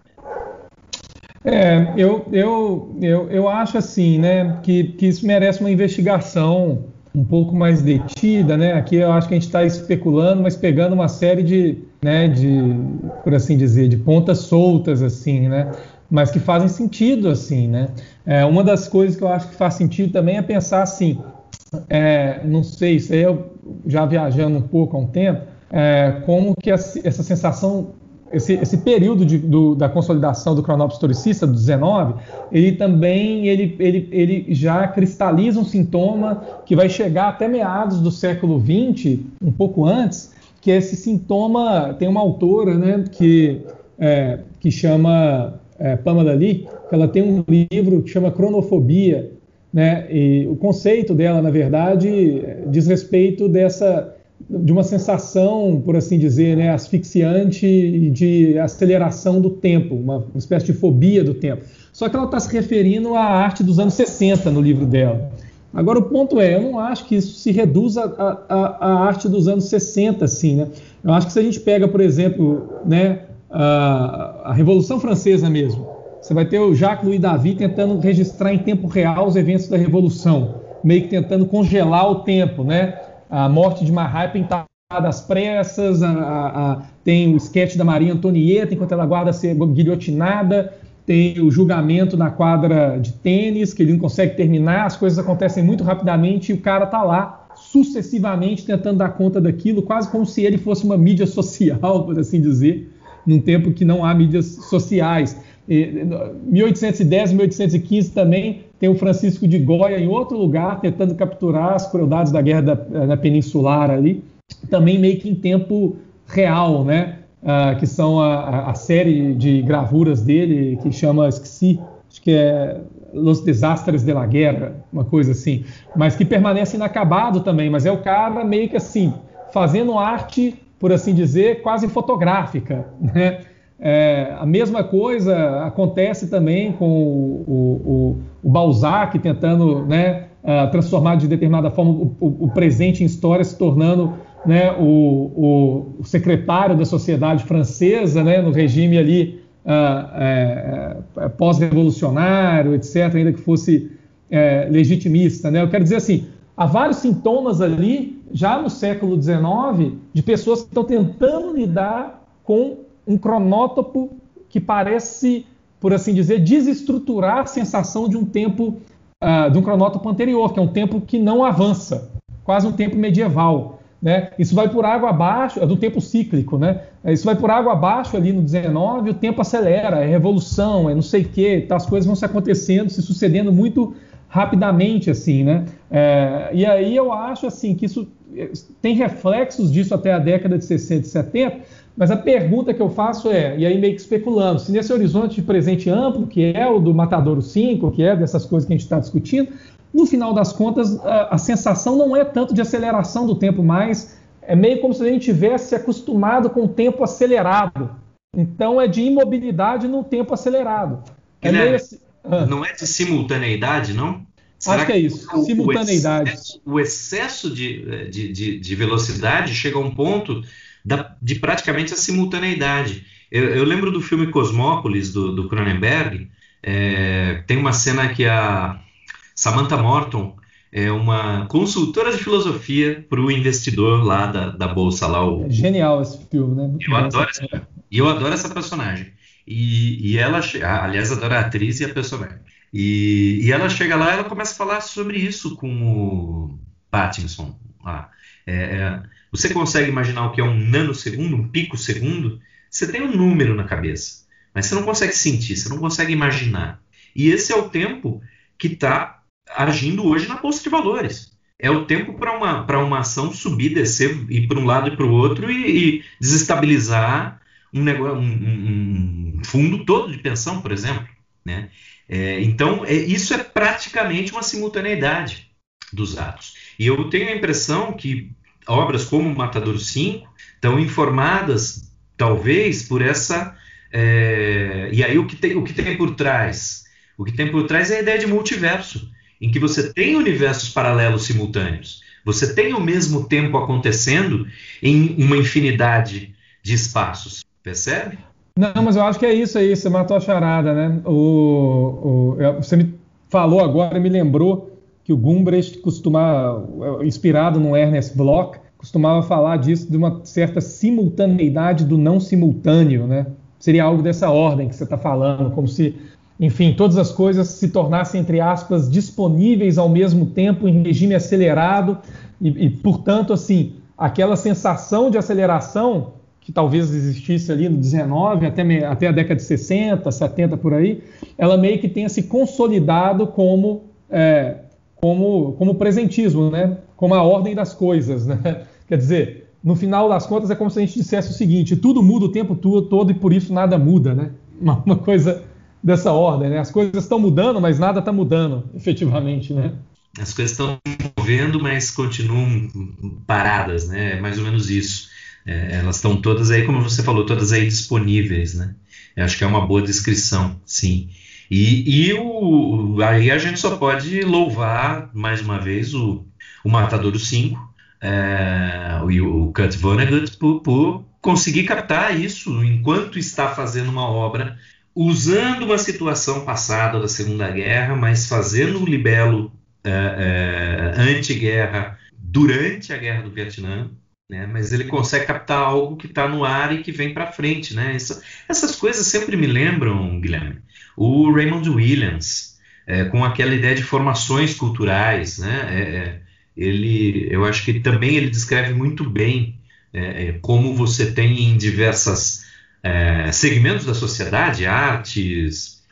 É, eu, eu, eu, eu acho assim, né, que, que isso merece uma investigação um pouco mais detida, né? Aqui eu acho que a gente está especulando, mas pegando uma série de, né, de, por assim dizer, de pontas soltas, assim, né? Mas que fazem sentido, assim, né? É, uma das coisas que eu acho que faz sentido também é pensar assim, é, não sei, isso aí eu já viajando um pouco há um tempo, é, como que essa sensação esse, esse período de, do, da consolidação do cronópio historicista, do 19, ele também ele, ele, ele já cristaliza um sintoma que vai chegar até meados do século XX, um pouco antes, que esse sintoma tem uma autora, né, que é, que chama é, Pamela Lee, que ela tem um livro que chama Cronofobia, né? E o conceito dela, na verdade, diz respeito dessa de uma sensação, por assim dizer, né, asfixiante de aceleração do tempo, uma, espécie de fobia do tempo. Só que ela está se referindo à arte dos anos 60 no livro dela. Agora, o ponto é, eu não acho que isso se reduza à arte dos anos 60, assim, né? Eu acho que se a gente pega, por exemplo, né, a, a Revolução Francesa mesmo, você vai ter o Jacques Louis David tentando registrar em tempo real os eventos da Revolução, meio que tentando congelar o tempo, né? A morte de Marat pintada às pressas, a, a, a, tem o esquete da Maria Antonieta enquanto ela guarda ser guilhotinada, tem o julgamento na quadra de tênis, que ele não consegue terminar, as coisas acontecem muito rapidamente e o cara tá lá sucessivamente tentando dar conta daquilo, quase como se ele fosse uma mídia [LAUGHS] social, por assim dizer, num tempo que não há mídias sociais. 1810 e 1815 também tem o Francisco de Goya em outro lugar, tentando capturar as crueldades da guerra da, da Peninsular ali, também meio que em tempo real, né? Uh, que são a, a, série de gravuras dele, que chama, esqueci, acho que é Los Desastres de la Guerra, uma coisa assim, mas que permanece inacabado também, mas é o cara meio que assim, fazendo arte, por assim dizer, quase fotográfica, né? É, a mesma coisa acontece também com o, o, o Balzac tentando né, uh, transformar de determinada forma o, o, presente em história, se tornando né, o, secretário da sociedade francesa né, no regime ali uh, pós-revolucionário, etc., ainda que fosse é, legitimista. Né? Eu quero dizer assim, há vários sintomas ali, já no século XIX, de pessoas que estão tentando lidar com um cronótopo que parece, por assim dizer, desestruturar a sensação de um tempo, uh, de um cronótopo anterior, que é um tempo que não avança, quase um tempo medieval. Né? Isso vai por água abaixo, é do tempo cíclico, né? Isso vai por água abaixo ali no 19, o tempo acelera, é revolução, é não sei o quê, tá, as coisas vão se acontecendo, se sucedendo muito rapidamente, assim, né? É, e aí eu acho, assim, que isso tem reflexos disso até a década de 60 e 70, mas a pergunta que eu faço é, e aí meio que especulando, se nesse horizonte de presente amplo, que é o do Matadouro 5, que é dessas coisas que a gente está discutindo, no final das contas, a, a, sensação não é tanto de aceleração do tempo mais, é meio como se a gente tivesse acostumado com o tempo acelerado. Então é de imobilidade no tempo acelerado. É meio assim, ah. Não é de simultaneidade, não? Será Acho que é isso, o, simultaneidade. O excesso, o excesso de, de, de, de velocidade chega a um ponto da, de praticamente a simultaneidade. Eu, eu, lembro do filme Cosmópolis, do, do Cronenberg, é, tem uma cena que a Samantha Morton é uma consultora de filosofia para o investidor lá da, da bolsa lá. O... É genial esse filme, né? eu adoro essa, eu adoro essa personagem. E, e ela, aliás, adoro a atriz e a personagem. E, e ela chega lá, ela começa a falar sobre isso com o Pattinson lá. É, é, você consegue imaginar o que é um nanosegundo, um pico segundo? Você tem um número na cabeça, mas você não consegue sentir, você não consegue imaginar. E esse é o tempo que está agindo hoje na bolsa de valores. É o tempo para uma, uma ação subir, descer, ir para um lado e para o outro e, e, desestabilizar um, negócio, um, um, fundo todo de pensão, por exemplo. Né? É, então, é, isso é praticamente uma simultaneidade dos atos. E eu tenho a impressão que obras como Matador 5 estão informadas, talvez, por essa. É, e aí o que, tem, o que tem por trás? O que tem por trás é a ideia de multiverso, em que você tem universos paralelos simultâneos. Você tem o mesmo tempo acontecendo em uma infinidade de espaços. Percebe? Não, mas eu acho que é isso aí, você matou a charada, né? O, o, você me falou agora, me lembrou que o Gumbrecht costumava, inspirado no Ernest Bloch, costumava falar disso de uma certa simultaneidade do não simultâneo, né? Seria algo dessa ordem que você está falando, como se, enfim, todas as coisas se tornassem, entre aspas, disponíveis ao mesmo tempo em regime acelerado e, e portanto, assim, aquela sensação de aceleração que talvez existisse ali no 19 até, até a década de 60, 70 por aí, ela meio que tenha se consolidado como é, como, como presentismo, né? como a ordem das coisas. Né? [LAUGHS] Quer dizer, no final das contas, é como se a gente dissesse o seguinte: tudo muda o tempo todo e por isso nada muda, né? Uma, [LAUGHS] uma coisa dessa ordem, né? As coisas estão mudando, mas nada está mudando, [LAUGHS] efetivamente, né? As coisas estão movendo, mas continuam paradas, né? É mais ou menos isso. É, elas estão todas aí, como você falou, todas aí disponíveis, né? Eu acho que é uma boa descrição, sim. E, e o, aí a gente só pode louvar, mais uma vez, o, o Matadouro 5 é, o, o Kurt Vonnegut por, por conseguir captar isso enquanto está fazendo uma obra usando uma situação passada da Segunda Guerra, mas fazendo o libelo é, é, anti-guerra durante a Guerra do Vietnã, né? mas ele consegue captar algo que está no ar e que vem para frente. Né? Essa, essas coisas sempre me lembram, Guilherme, o Raymond Williams, é, com aquela ideia de formações culturais. Né? É, é, ele, eu acho que também ele descreve muito bem é, como você tem em diversas é, segmentos da sociedade, artes,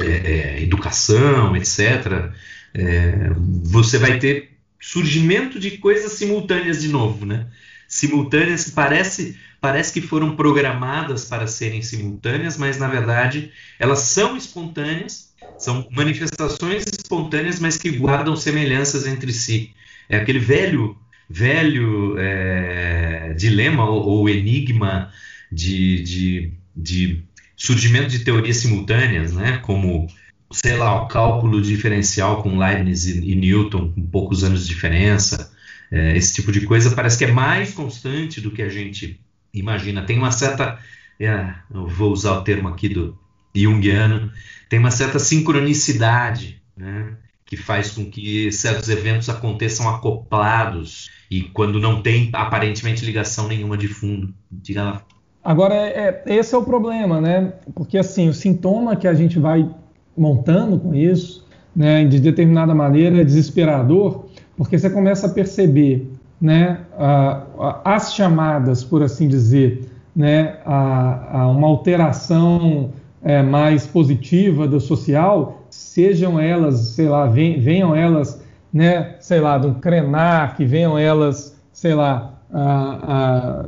é, é, educação, etc., é, você vai ter surgimento de coisas simultâneas de novo, né? Simultâneas parece parece que foram programadas para serem simultâneas, mas na verdade elas são espontâneas, são manifestações espontâneas, mas que guardam semelhanças entre si. É aquele velho velho é, dilema ou, ou enigma de, de, de, surgimento de teorias simultâneas, né? como, sei lá, o cálculo diferencial com Leibniz e, Newton, com poucos anos de diferença. É, esse tipo de coisa parece que é mais constante do que a gente imagina. Tem uma certa, é, eu vou usar o termo aqui do Jungiano, tem uma certa sincronicidade, né? que faz com que certos eventos aconteçam acoplados e quando não tem aparentemente ligação nenhuma de fundo. Diga lá. Agora, é, é, esse é o problema, né? Porque assim, o sintoma que a gente vai montando com isso, né, de determinada maneira, é desesperador, porque você começa a perceber, né, a, a, as chamadas, por assim dizer, né, a, a uma alteração é, mais positiva do social, sejam elas, sei lá, venham elas, né, sei lá, do Krenak, venham elas, sei lá, a, a,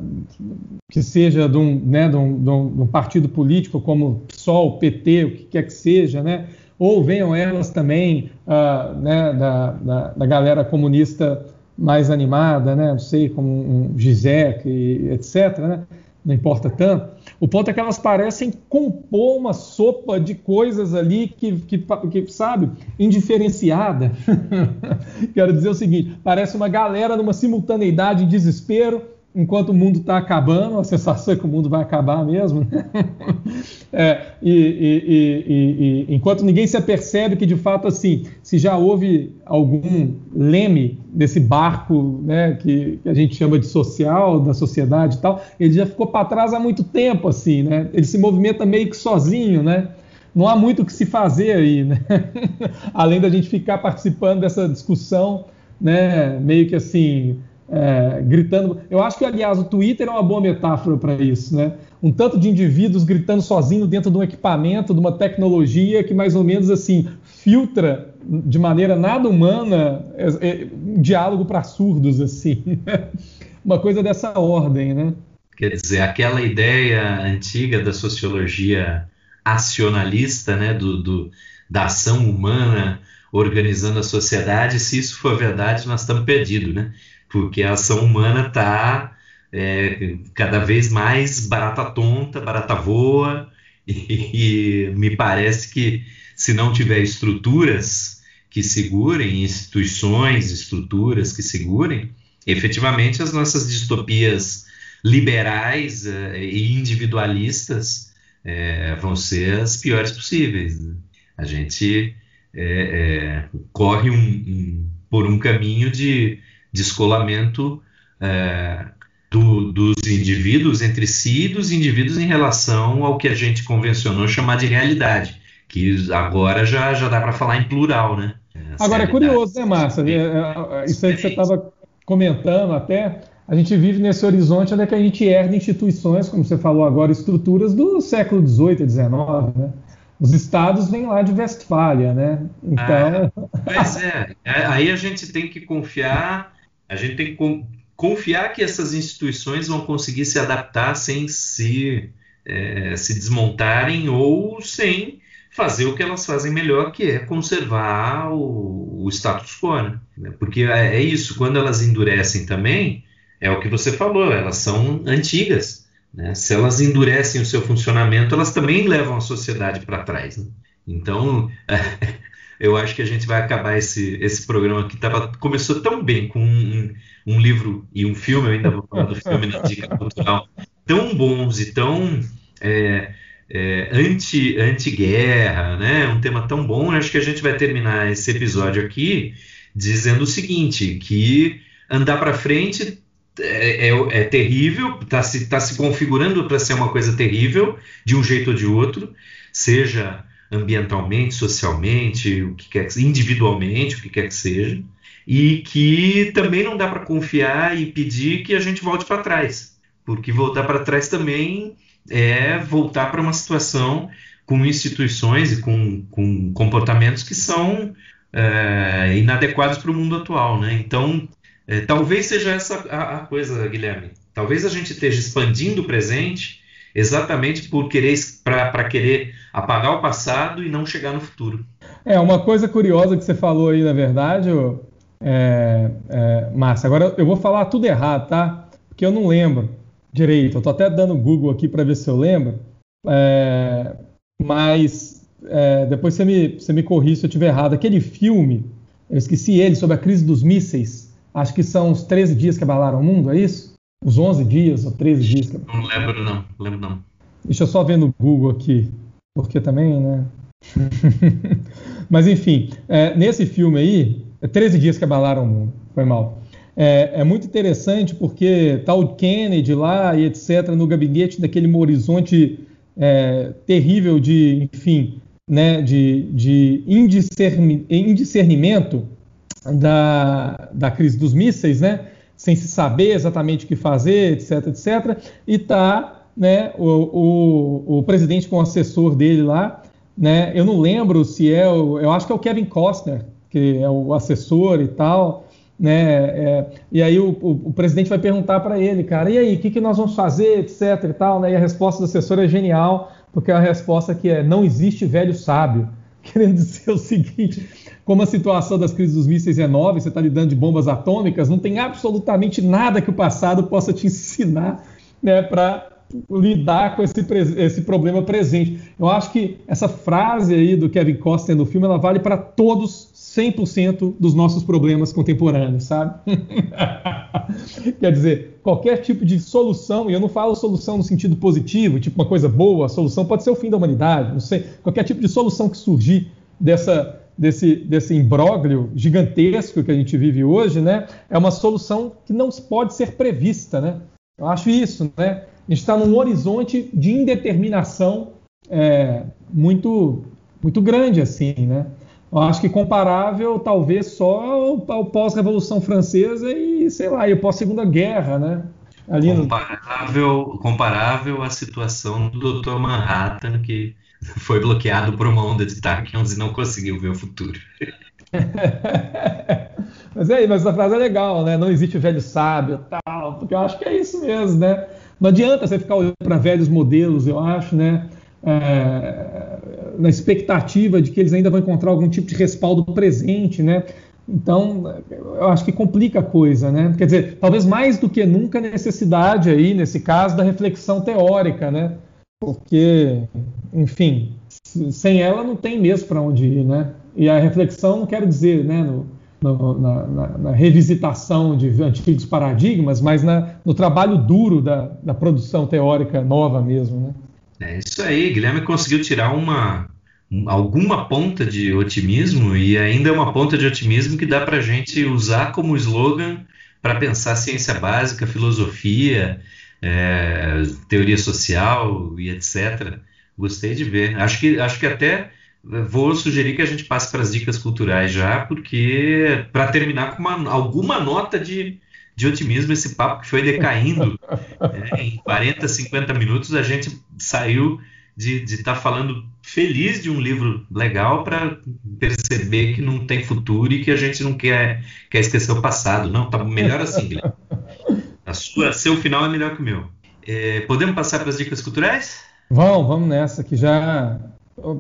que seja de um, né, de, um, de, um, partido político como PSOL, PT, o que quer que seja, né, ou venham elas também uh, né, da, da, da, galera comunista mais animada, né, não sei, como um Gizek, etc., né, não importa tanto. O ponto é que elas parecem compor uma sopa de coisas ali que, que, que sabe, indiferenciada. [LAUGHS] Quero dizer o seguinte: parece uma galera numa simultaneidade em desespero, enquanto o mundo está acabando, a sensação é que o mundo vai acabar mesmo, né? [LAUGHS] é, e, e, e, e, enquanto ninguém se apercebe que de fato assim, se já houve algum leme desse barco, né, que, que, a gente chama de social, da sociedade e tal, ele já ficou para trás há muito tempo assim, né? Ele se movimenta meio que sozinho, né? Não há muito o que se fazer aí, né? [LAUGHS] Além da gente ficar participando dessa discussão, né, meio que assim, é, gritando. Eu acho que, aliás, o Twitter é uma boa metáfora para isso, né? Um tanto de indivíduos gritando sozinho dentro de um equipamento, de uma tecnologia que mais ou menos assim filtra de maneira nada humana é, é, um diálogo para surdos, assim. uma coisa dessa ordem, né? Quer dizer, aquela ideia antiga da sociologia acionalista, né, do, do da ação humana organizando a sociedade, se isso for verdade, nós estamos perdidos, né? Porque a ação humana está é, cada vez mais barata tonta, barata voa, [LAUGHS] e, e, me parece que se não tiver estruturas que segurem, instituições, estruturas que segurem, efetivamente as nossas distopias liberais uh, e individualistas uh, vão ser as piores possíveis. Né? A gente é, corre um, um, por um caminho de descolamento é, do, dos indivíduos entre si e dos indivíduos em relação ao que a gente convencionou chamar de realidade, que agora já, já dá para falar em plural, né? agora é curioso, né, Márcia? É, é, isso aí que você estava comentando até, a gente vive nesse horizonte onde é que a gente herda instituições, como você falou agora, estruturas do século XVIII e XIX, né? Os estados vêm lá de Westfália, né? Então... Ah, pois é, aí a gente tem que confiar a gente tem que confiar que essas instituições vão conseguir se adaptar sem se, é, se desmontarem ou sem fazer o que elas fazem melhor, que é conservar o, o status quo. Né? Porque é, é isso, quando elas endurecem também, é o que você falou, elas são antigas. Né? Se elas endurecem o seu funcionamento, elas também levam a sociedade para trás. Né? Então, [LAUGHS] eu acho que a gente vai acabar esse, esse programa que tava, começou tão bem com um, um livro e um filme, eu ainda vou falar do filme na dica cultural, tão bons e tão é, é, anti, anti-guerra, né? um tema tão bom, acho que a gente vai terminar esse episódio aqui dizendo o seguinte, que andar para frente é, é, é, terrível, está se, tá se configurando para ser uma coisa terrível, de um jeito ou de outro, seja ambientalmente, socialmente, o que quer que, individualmente, o que quer que seja, e que também não dá para confiar e pedir que a gente volte para trás, porque voltar para trás também é voltar para uma situação com instituições e com, com comportamentos que são é, inadequados para o mundo atual, né? Então, é, talvez seja essa a, a coisa, Guilherme. Talvez a gente esteja expandindo o presente exatamente por querer para querer apagar o passado e não chegar no futuro. É uma coisa curiosa que você falou aí, na verdade, é, é, Márcia. Agora eu vou falar tudo errado, tá? Porque eu não lembro direito. Eu tô até dando Google aqui para ver se eu lembro. É, mas é, depois você me, você me se eu estiver errado. Aquele filme, eu esqueci ele, sobre a crise dos mísseis. Acho que são os 13 dias que abalaram o mundo, é isso? Os 11 dias ou 13 dias. Que... Não lembro não, lembro não. Deixa eu só ver no Google aqui, porque também, né? [LAUGHS] Mas enfim, é, nesse filme aí, é 13 dias que abalaram o mundo, foi mal. É, é, muito interessante porque tá o Kennedy lá e etc. no gabinete daquele horizonte é, terrível de, enfim, né, de, de indiscernimento da, da crise dos mísseis, né, sem se saber exatamente o que fazer, etc, etc. E tá né, o, o, o presidente com o assessor dele lá, né, eu não lembro se é, o, eu acho que é o Kevin Costner, que é o assessor e tal, né? É, e aí o, o, o, presidente vai perguntar para ele, cara, e aí, o que, que nós vamos fazer, etc. e tal, né? E a resposta do assessor é genial, porque é a resposta que é não existe velho sábio, [LAUGHS] querendo dizer o seguinte, como a situação das crises dos mísseis é nova, você está lidando de bombas atômicas, não tem absolutamente nada que o passado possa te ensinar, né? Para lidar com esse, esse problema presente. Eu acho que essa frase aí do Kevin Costner no filme, ela vale para todos 100% dos nossos problemas contemporâneos, sabe? [LAUGHS] Quer dizer, qualquer tipo de solução, e eu não falo solução no sentido positivo, tipo uma coisa boa, a solução pode ser o fim da humanidade, não sei, qualquer tipo de solução que surgir dessa, desse, desse imbróglio gigantesco que a gente vive hoje, né, é uma solução que não pode ser prevista, né? Eu acho isso, né? A gente está num horizonte de indeterminação é, muito, muito grande, assim, né? Eu acho que comparável talvez só ao, pós-revolução francesa e sei lá, e o pós-segunda guerra, né? Ali comparável, no... comparável à situação do Dr. Manhattan que [LAUGHS] foi bloqueado por uma onda de Tachyons e não conseguiu ver o futuro. [LAUGHS] mas é, mas essa frase é legal, né? Não existe o velho sábio, tal, porque eu acho que é isso mesmo, né? Não adianta você ficar olhando para velhos modelos, eu acho, né? É, na expectativa de que eles ainda vão encontrar algum tipo de respaldo presente, né? Então, eu acho que complica a coisa, né? Quer dizer, talvez mais do que nunca necessidade aí, nesse caso, da reflexão teórica, né? Porque, enfim, sem ela não tem mesmo para onde ir, né? E a reflexão não quero dizer, né, no, no, na, na, na, revisitação de antigos paradigmas, mas na, no trabalho duro da, da produção teórica nova mesmo, né? É isso aí, Guilherme conseguiu tirar uma alguma ponta de otimismo e ainda é uma ponta de otimismo que dá para gente usar como slogan para pensar ciência básica, filosofia, é, teoria social e etc. Gostei de ver. Acho que, acho que até vou sugerir que a gente passe para as dicas culturais já, porque para terminar com uma, alguma nota de, de otimismo, esse papo que foi decaindo [LAUGHS] é, em 40, 50 minutos, a gente saiu de estar tá falando feliz de um livro legal para perceber que não tem futuro e que a gente não quer, quer esquecer o passado. Não, tá melhor assim, Guilherme. [LAUGHS] sua, seu final é melhor que o meu. É, podemos passar para as dicas culturais? Vamos, vamos nessa, que já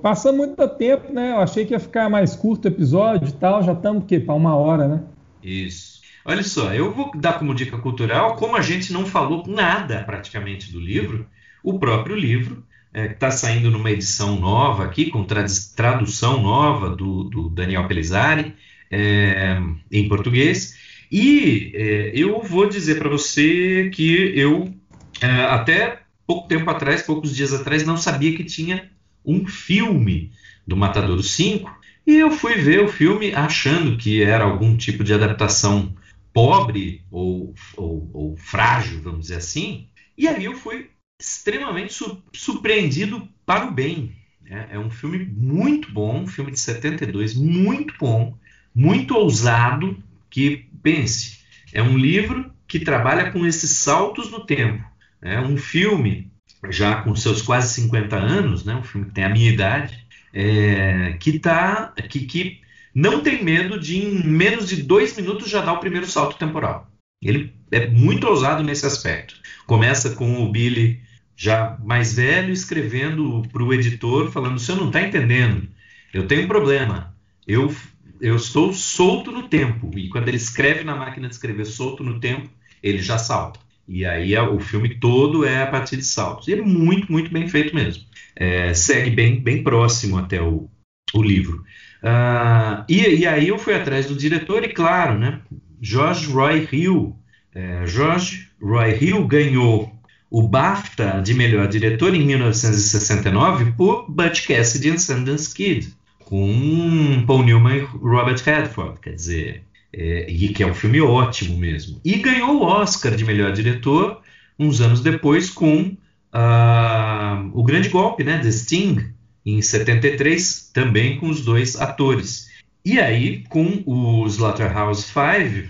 passando muito tempo, né? Eu achei que ia ficar mais curto o episódio e tal, já estamos para uma hora, né? Isso. Olha só, eu vou dar como dica cultural, como a gente não falou nada praticamente do livro, o próprio livro, é, que está saindo numa edição nova aqui, com tradução nova do, do Daniel Pelizari, é, em português. E é, eu vou dizer para você que eu, é, até pouco tempo atrás, poucos dias atrás, não sabia que tinha um filme do Matadouro 5. E eu fui ver o filme achando que era algum tipo de adaptação pobre ou, ou, ou frágil, vamos dizer assim. E aí eu fui extremamente su surpreendido para o bem. É, é, um filme muito bom, um filme de 72, muito bom, muito ousado, que, pense, é um livro que trabalha com esses saltos no tempo. É um filme, já com seus quase 50 anos, né, um filme que tem a minha idade, é, que, tá, que, que não tem medo de, em menos de dois minutos, já dar o primeiro salto temporal. Ele é muito ousado nesse aspecto. Começa com o Billy já mais velho escrevendo para o editor, falando: você não está entendendo, eu tenho um problema. Eu, eu estou solto no tempo. E quando ele escreve na máquina de escrever solto no tempo, ele já salta. E aí o filme todo é a partir de saltos. E é muito, muito bem feito mesmo. É, segue bem, bem próximo até o, o livro. Uh, e, e, aí eu fui atrás do diretor e, claro, né, George Roy Hill. É, George Roy Hill ganhou o BAFTA de melhor diretor em 1969 por Butch Cassidy and Sundance Kid, com Paul Newman e Robert Redford, quer dizer, é, e que é um filme ótimo mesmo. E ganhou o Oscar de melhor diretor uns anos depois com uh, o Grande Golpe, né, The Sting, em 73, também com os dois atores. E aí, com o Slaughterhouse 5,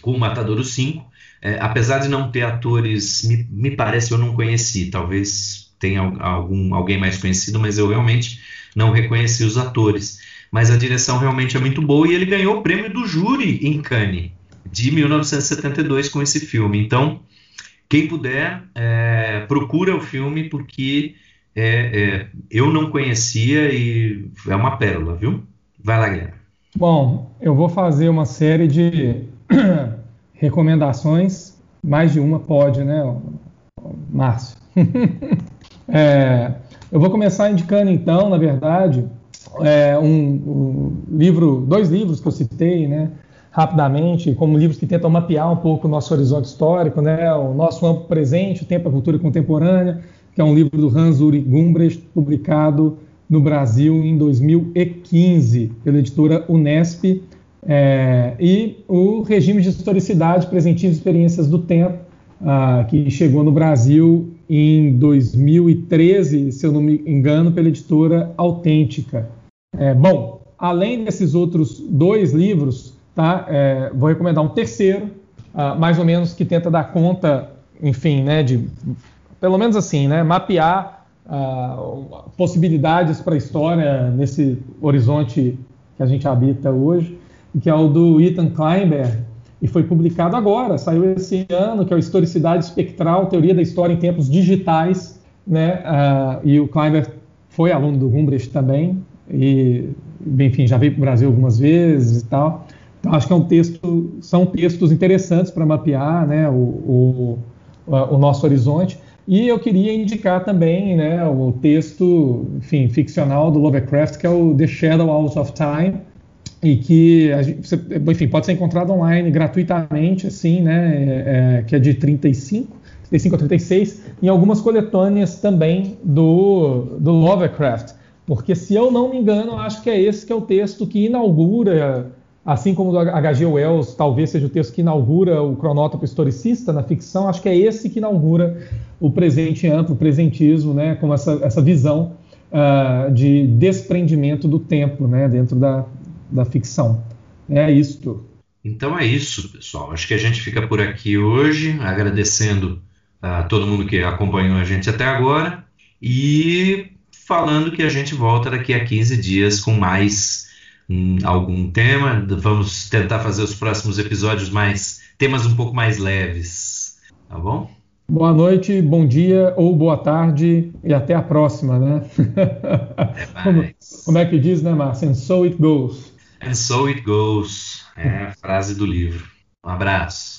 com o Matadouro 5, é, apesar de não ter atores, me, me, parece eu não conheci, talvez tenha algum, alguém mais conhecido, mas eu realmente não reconheci os atores. Mas a direção realmente é muito boa e ele ganhou o prêmio do júri em Cannes de 1972 com esse filme. Então, quem puder, é, procura o filme porque é, é, eu não conhecia e é uma pérola, viu? Vai lá, Guilherme. Bom, eu vou fazer uma série de [COUGHS] recomendações. Mais de uma pode, né, Márcio? [LAUGHS] é, eu vou começar indicando, então, na verdade, é, um, um, livro, dois livros que eu citei, né, rapidamente, como livros que tentam mapear um pouco o nosso horizonte histórico, né, o nosso amplo presente, o tempo da cultura contemporânea, que é um livro do Hans Ulrich Gumbrecht, publicado no Brasil em 2015 pela editora Unesp, é, e o regime de historicidade, presentismo e experiências do tempo, ah, que chegou no Brasil em 2013, se eu não me engano, pela editora Autêntica. É, bom, além desses outros dois livros, tá, é, vou recomendar um terceiro, ah, mais ou menos que tenta dar conta, enfim, né, de pelo menos assim, né, mapear uh, possibilidades para a história nesse horizonte que a gente habita hoje, que é o do Ethan Kleinberg, e foi publicado agora, saiu esse ano, que é o Historicidade Espectral, Teoria da História em Tempos Digitais, né, uh, e o Kleinberg foi aluno do Gumbrecht também, e, enfim, já veio para o Brasil algumas vezes e tal. Então, acho que é um texto, são textos interessantes para mapear né, o, o, o nosso horizonte. E eu queria indicar também né, o texto enfim, ficcional do Lovecraft, que é o The Shadow Out of Time, e que enfim, pode ser encontrado online gratuitamente, assim, né, é, é que é de 35, 35 a 36, em algumas coletâneas também do, do Lovecraft. Porque, se eu não me engano, acho que é esse que é o texto que inaugura assim como o H.G. Wells talvez seja o texto que inaugura o cronótipo historicista na ficção, acho que é esse que inaugura o presente amplo, o presentismo, né, com essa, essa visão uh, de desprendimento do tempo né, dentro da, da ficção. É isso. Então é isso, pessoal. Acho que a gente fica por aqui hoje, agradecendo a todo mundo que acompanhou a gente até agora e falando que a gente volta daqui a 15 dias com mais um, algum tema. Vamos tentar fazer os próximos episódios mais temas um pouco mais leves. tá bom? Boa noite, bom dia ou boa tarde e até a próxima, né? [LAUGHS] como, como, é que diz, né, Márcio? And so it goes. And so it goes. É a frase do livro. Um abraço.